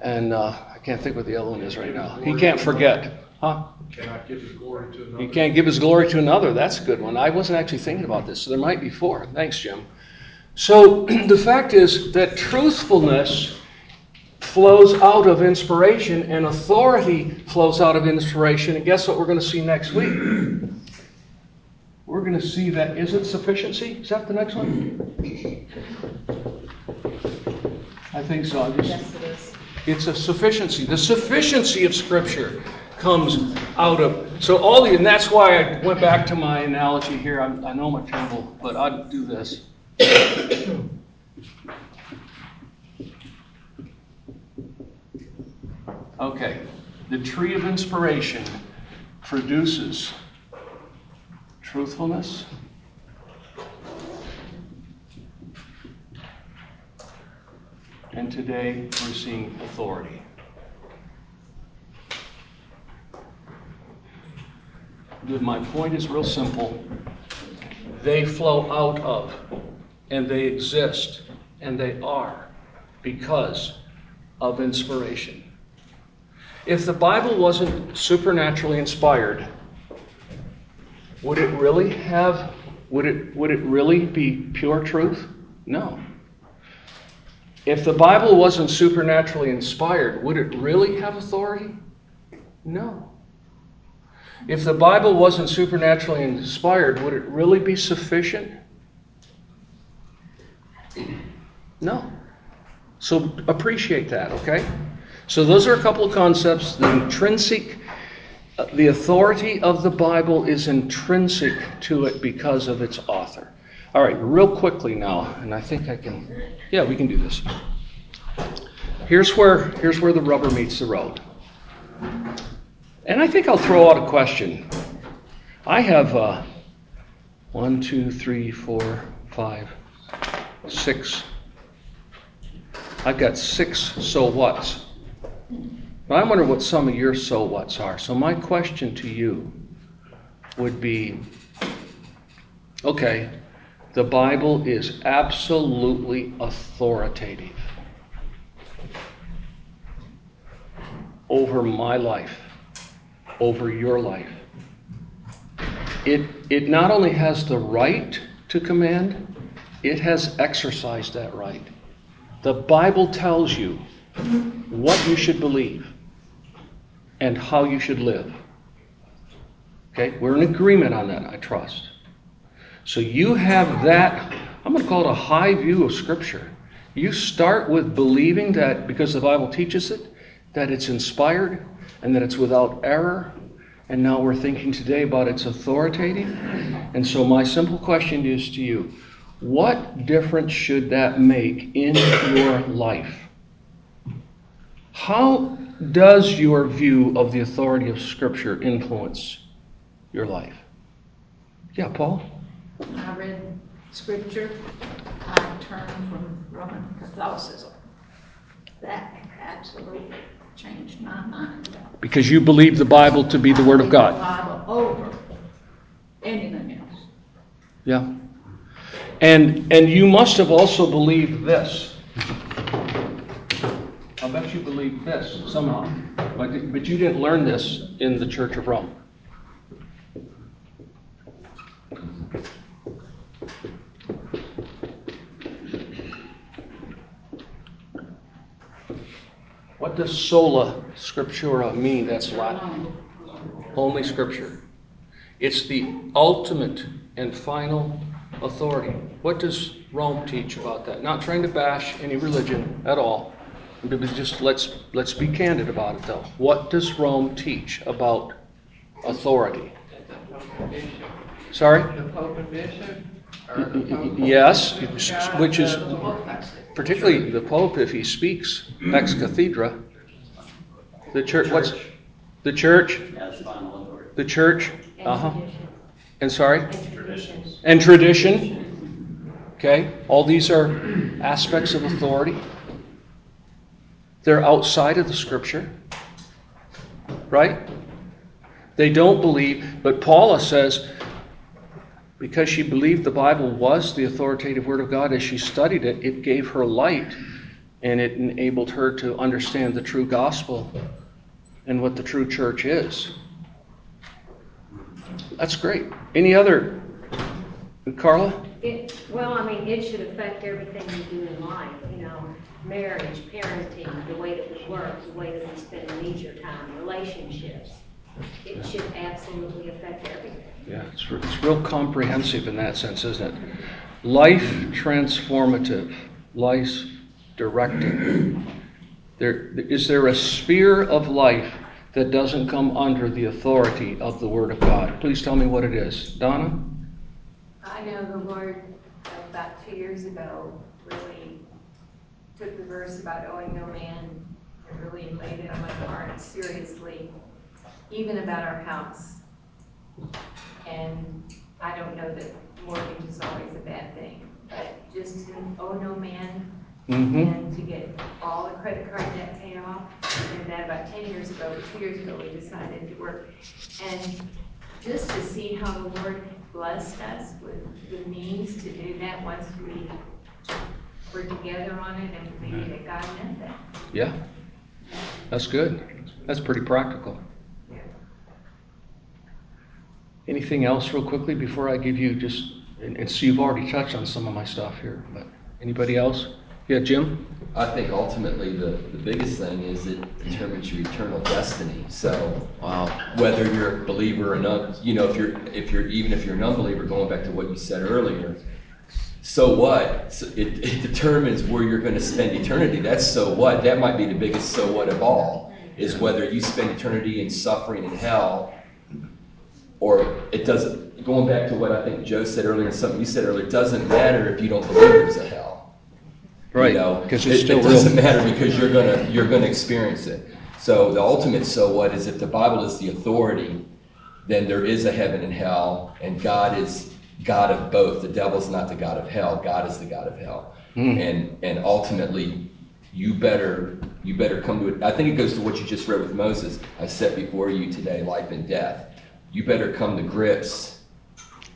And uh, I can't think what the other one is right now. He can't forget. Huh? Cannot give his glory to another. He can't give his glory to another. That's a good one. I wasn't actually thinking about this, so there might be four. Thanks, Jim. So [clears throat] the fact is that truthfulness flows out of inspiration and authority flows out of inspiration. And guess what we're going to see next week? We're going to see that is it sufficiency? Is that the next one? I think so. I just, Yes, it is. it's a sufficiency. The sufficiency of Scripture comes out of. So all the, and that's why I went back to my analogy here. I'm, I know I'm terrible, but I'd do this. Okay, the tree of inspiration produces truthfulness, and today we're seeing authority. My point is real simple. They flow out of, and they exist, and they are because of inspiration. If the Bible wasn't supernaturally inspired, would it really have would it would it really be pure truth? No. If the Bible wasn't supernaturally inspired, would it really have authority? No. If the Bible wasn't supernaturally inspired, would it really be sufficient? No. So appreciate that, okay? So those are a couple of concepts. The intrinsic, uh, the authority of the Bible is intrinsic to it because of its author. All right, real quickly now, and I think I can. Yeah, we can do this. Here's where here's where the rubber meets the road. And I think I'll throw out a question. I have uh, one, two, three, four, five, six. I've got six so whats. But I wonder what some of your so whats are. So, my question to you would be okay, the Bible is absolutely authoritative over my life, over your life. It, it not only has the right to command, it has exercised that right. The Bible tells you what you should believe and how you should live. Okay? We're in agreement on that, I trust. So you have that, I'm going to call it a high view of Scripture. You start with believing that, because the Bible teaches it, that it's inspired and that it's without error. And now we're thinking today about its authoritative. And so my simple question is to you what difference should that make in your life? How does your view of the authority of Scripture influence your life? Yeah, Paul? I read scripture, I turned from Roman Catholicism. That absolutely changed my mind. Because you believe the Bible to be the Word of God. the Bible over anything else. Yeah. And and you must have also believed this. I bet you believe this somehow. But, but you didn't learn this in the Church of Rome. What does sola scriptura mean? That's Latin. Only scripture. It's the ultimate and final authority. What does Rome teach about that? Not trying to bash any religion at all. But just let's let's be candid about it though. What does Rome teach about authority? Sorry? The Pope and Bishop? Or the Pope? Yes, which is particularly the Pope if he speaks ex cathedra. The church. What's the church? As final authority. The church. Uh huh. tradition. And sorry. Traditions. And tradition. Okay? All these are aspects of authority. They're outside of the scripture. Right? They don't believe, but Paula says because she believed the Bible was the authoritative Word of God, as she studied it, it gave her light and it enabled her to understand the true gospel and what the true church is. That's great. Any other? Carla? It, well, I mean, it should affect everything we do in life, you know, marriage, parenting, the way that we work, the way that we spend leisure time, relationships. It should absolutely affect everything. Yeah, it's, re- it's real comprehensive in that sense, isn't it? Life transformative, life directing. There, is there a sphere of life that doesn't come under the authority of the Word of God? Please tell me what it is. Donna? I know the Lord, about two years ago, really took the verse about owing no man and really laid it on my heart seriously, even about our house. And I don't know that mortgage is always a bad thing, but just to owe no man Mm-hmm. and to get all the credit card debt paid off. And then about ten years ago, two years ago, we decided to work. And just to see how the Lord blessed us with the means to do that once we were together on it and believing that God meant that. Yeah. That's good. That's pretty practical. Anything else, real quickly, before I give you just, and, and so you've already touched on some of my stuff here, but anybody else? Yeah, Jim? I think ultimately the, the biggest thing is it determines your eternal destiny. So Wow. whether you're a believer or not, you know, if you're if you're even if you're an unbeliever, going back to what you said earlier, so what? So it, it determines where you're going to spend eternity. That's so what. That might be the biggest so what of all is whether you spend eternity in suffering in hell, or it doesn't. Going back to what I think Joe said earlier, and something you said earlier, it doesn't matter if you don't believe there's a hell. Right, You know, because it, it doesn't matter because you're gonna you're gonna experience it. So the ultimate so what is if the Bible is the authority, then there is a heaven and hell, and God is God of both. The devil's not the God of hell. God is the God of hell. Hmm. And and ultimately, you better you better come to it. I think it goes to what you just read with Moses. I set before you today life and death. You better come to grips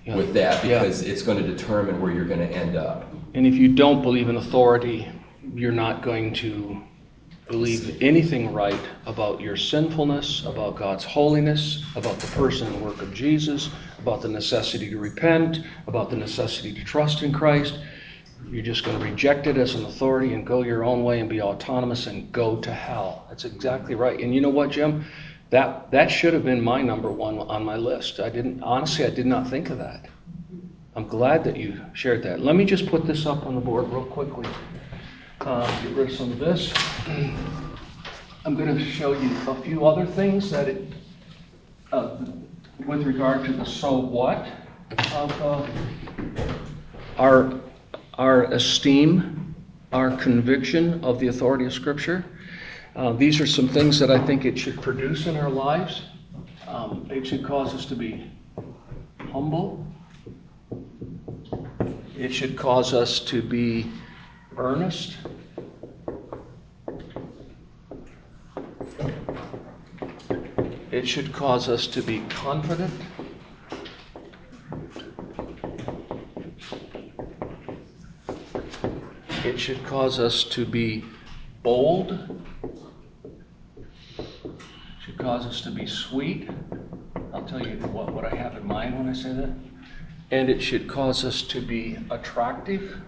Yeah. with that Yeah. because it's going to determine where you're going to end up. And if you don't believe in authority, you're not going to believe anything right about your sinfulness, about God's holiness, about the person and work of Jesus, about the necessity to repent, about the necessity to trust in Christ. You're just going to reject it as an authority and go your own way and be autonomous and go to hell. That's exactly right. And you know what, Jim? That that should have been my number one on my list. I didn't honestly I did not think of that. I'm glad that you shared that. Let me just put this up on the board real quickly. Uh, get rid of some of this. I'm going to show you a few other things that it, uh, with regard to the so what of uh, our our esteem, our conviction of the authority of Scripture. Uh, these are some things that I think it should produce in our lives. Um, it should cause us to be humble. It should cause us to be earnest. It should cause us to be confident. It should cause us to be bold. It should cause us to be sweet. I'll tell you what, what I have in mind when I say that. And it should cause us to be attractive.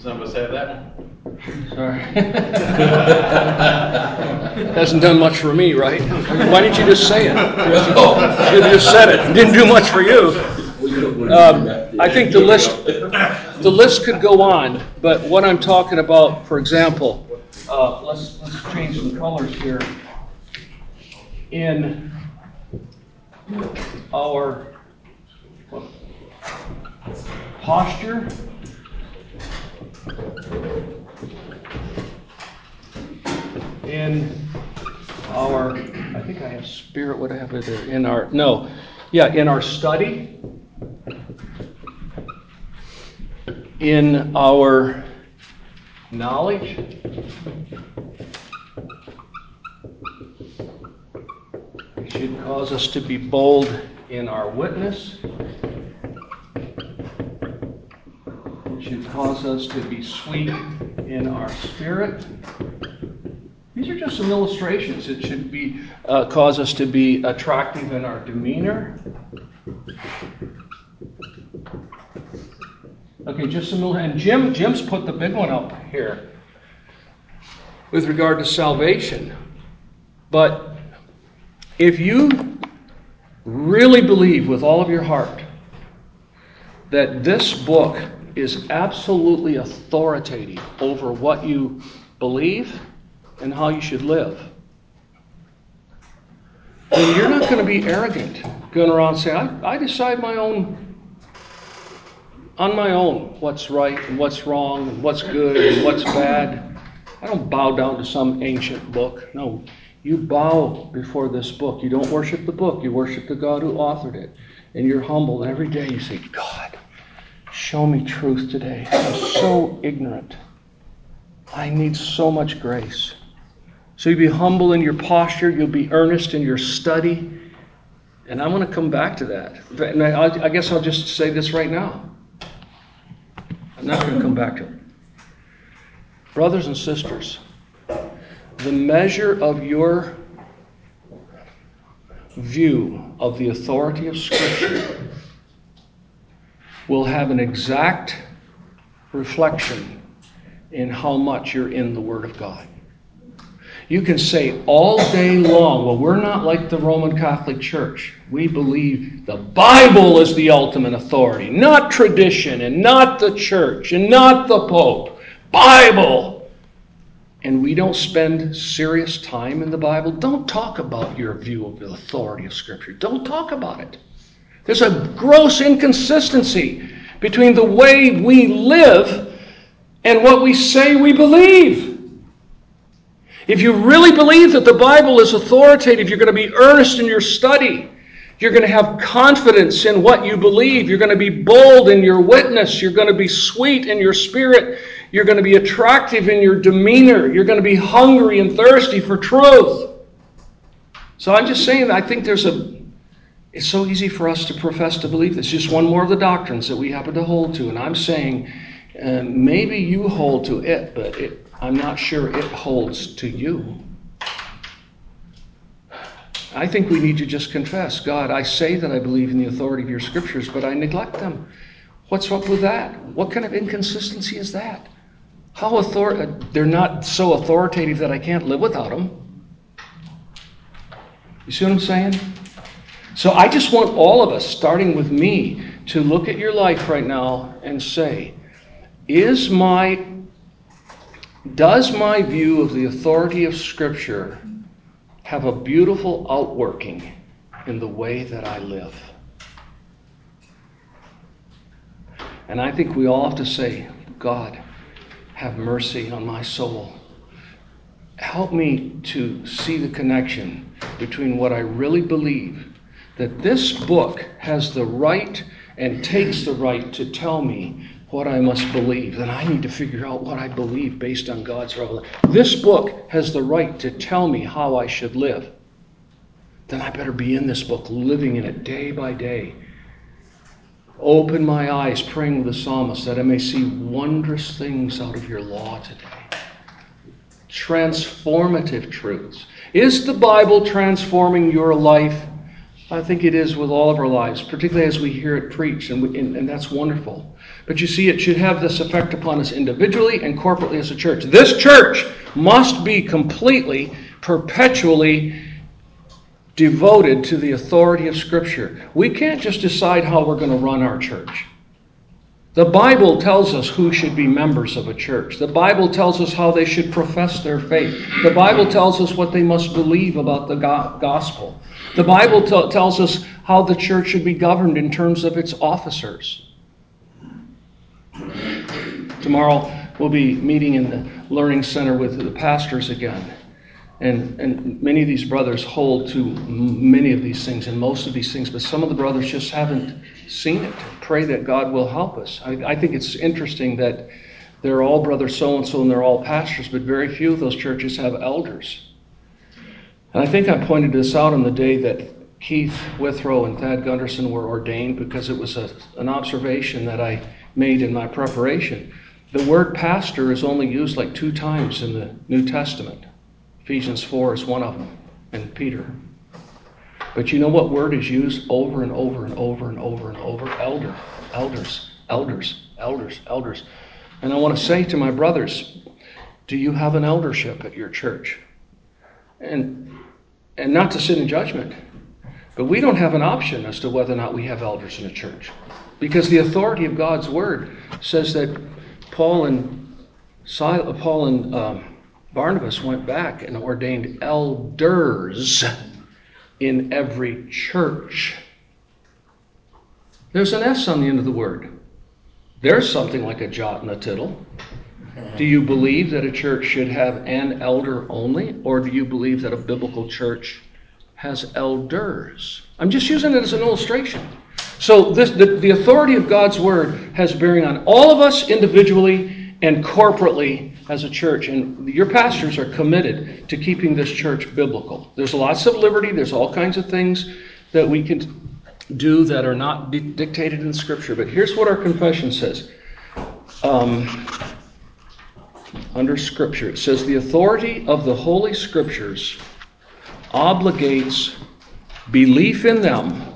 Somebody have that? one. Sorry. [laughs] Hasn't done much for me, right? Why didn't you just say it? [laughs] You just said it. Didn't do much for you. Um, I think the list, the list could go on, but what I'm talking about, for example, uh, let's, let's change some colors here. In our posture, in our, I think I have spirit, what I have it there, in our, no, yeah, in our study, in our knowledge, it should cause us to be bold in our witness. Should cause us to be sweet in our spirit. These are just some illustrations. It should be uh, cause us to be attractive in our demeanor. Okay, just some little and Jim Jim's put the big one up here with regard to salvation. But if you really believe with all of your heart that this book is absolutely authoritative over what you believe and how you should live, then you're not going to be arrogant, going around saying, I, I decide my own on my own what's right and what's wrong and what's good and what's bad. I don't bow down to some ancient book. No, you bow before this book. You don't worship the book, you worship the God who authored it. And you're humble. And every day you say, God, show me truth today. I'm so ignorant. I need so much grace. So you be humble in your posture, you'll be earnest in your study. And I'm going to come back to that. And I, I guess I'll just say this right now. I'm not going to come back to it. Brothers and sisters, the measure of your view of the authority of Scripture will have an exact reflection in how much you're in the Word of God. You can say all day long, well, we're not like the Roman Catholic Church. We believe the Bible is the ultimate authority, not tradition, and not the church, and not the Pope. Bible! And we don't spend serious time in the Bible. Don't talk about your view of the authority of Scripture. Don't talk about it. There's a gross inconsistency between the way we live and what we say we believe. If you really believe that the Bible is authoritative, you're going to be earnest in your study. You're going to have confidence in what you believe. You're going to be bold in your witness. You're going to be sweet in your spirit. You're going to be attractive in your demeanor. You're going to be hungry and thirsty for truth. So I'm just saying, I think there's a. It's so easy for us to profess to believe this. Just one more of the doctrines that we happen to hold to. And I'm saying, uh, maybe you hold to it, but it, I'm not sure it holds to you. I think we need to just confess God, I say that I believe in the authority of your scriptures, but I neglect them. What's up with that? What kind of inconsistency is that? How author- they're not so authoritative that I can't live without them. You see what I'm saying? So I just want all of us, starting with me, to look at your life right now and say, is my does my view of the authority of Scripture have a beautiful outworking in the way that I live. And I think we all have to say, God, have mercy on my soul. Help me to see the connection between what I really believe, that this book has the right and takes the right to tell me what I must believe, then I need to figure out what I believe based on God's revelation. This book has the right to tell me how I should live. Then I better be in this book, living in it day by day. Open my eyes, praying with the psalmist, that I may see wondrous things out of your law today. Transformative truths. Is the Bible transforming your life? I think it is with all of our lives, particularly as we hear it preached, and, we, and, and that's wonderful. But you see, it should have this effect upon us individually and corporately as a church. This church must be completely, perpetually devoted to the authority of Scripture. We can't just decide how we're going to run our church. The Bible tells us who should be members of a church. The Bible tells us how they should profess their faith. The Bible tells us what they must believe about the gospel. The Bible t- tells us how the church should be governed in terms of its officers. Tomorrow we'll be meeting in the Learning Center with the pastors again. And, and many of these brothers hold to many of these things and most of these things, but some of the brothers just haven't seen it. Pray that God will help us. I, I think it's interesting that they're all brother so and so and they're all pastors, but very few of those churches have elders. And I think I pointed this out on the day that Keith Withrow and Thad Gunderson were ordained because it was a, an observation that I made in my preparation. The word pastor is only used like two times in the New Testament. Ephesians 4 is one of them, and Peter. But you know what word is used over and over and over and over and over? Elder, elders, elders, elders, elders. And I want to say to my brothers, do you have an eldership at your church? And and not to sit in judgment, but we don't have an option as to whether or not we have elders in a church. Because the authority of God's word says that Paul and Paul and um, Barnabas went back and ordained elders in every church. There's an S on the end of the word. There's something like a jot and a tittle. Do you believe that a church should have an elder only, or do you believe that a biblical church has elders? I'm just using it as an illustration. So, this, the, the authority of God's word has bearing on all of us individually and corporately as a church. And your pastors are committed to keeping this church biblical. There's lots of liberty, there's all kinds of things that we can do that are not dictated in Scripture. But here's what our confession says. Um, under Scripture. It says, The authority of the Holy Scriptures obligates belief in them.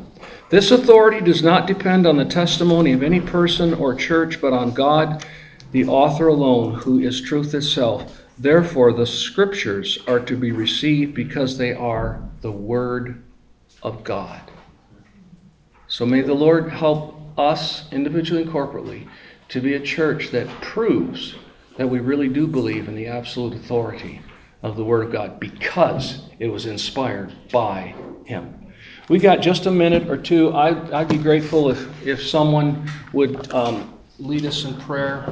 This authority does not depend on the testimony of any person or church, but on God, the author alone, who is truth itself. Therefore, the Scriptures are to be received because they are the Word of God. So may the Lord help us, individually and corporately, to be a church that proves that we really do believe in the absolute authority of the Word of God because it was inspired by Him. We got just a minute or two. I'd, I'd be grateful if, if someone would um, lead us in prayer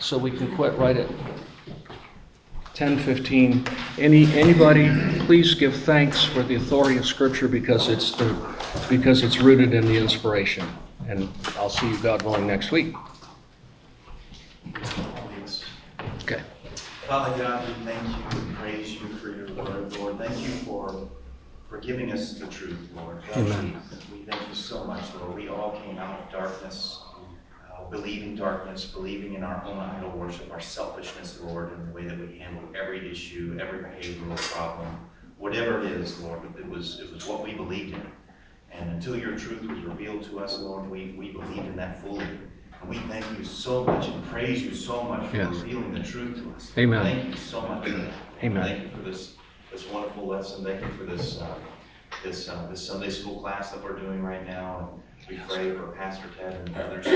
so we can quit right at 10:15. Any, anybody, please give thanks for the authority of Scripture because it's the, because it's rooted in the inspiration. And I'll see you, God willing, next week. Okay. Father God, we thank you and praise you for your word, Lord. Thank you for, for giving us the truth, Lord. Thank Amen. you. We thank you so much, Lord. We all came out of darkness, believing darkness, believing in our own idol worship, our selfishness, Lord, and the way that we handle every issue, every behavioral problem, whatever it is, Lord. It was, it was what we believed in. And until your truth was revealed to us, Lord, we, we believed in that fully. And we thank you so much and praise you so much for Yes. revealing the truth to us. Amen. Thank you so much for that. Amen. Thank you for this, this wonderful lesson. Thank you for this, uh, this, uh, this Sunday school class that we're doing right now. And we pray for Pastor Ted and others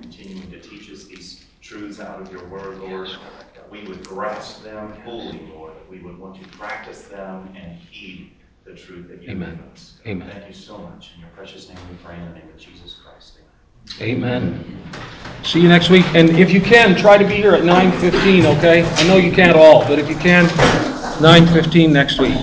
continuing to teach us these truths out of your word, Lord. That we would grasp them fully, Lord. That we would want to practice them and heed the truth that you Amen. give us. Amen. Thank you so much. In your precious name we pray in the name of Jesus Christ. Amen. Amen. See you next week. And if you can, try to be here at 9:15, okay? I know you can't all, but if you can, 9:15 next week.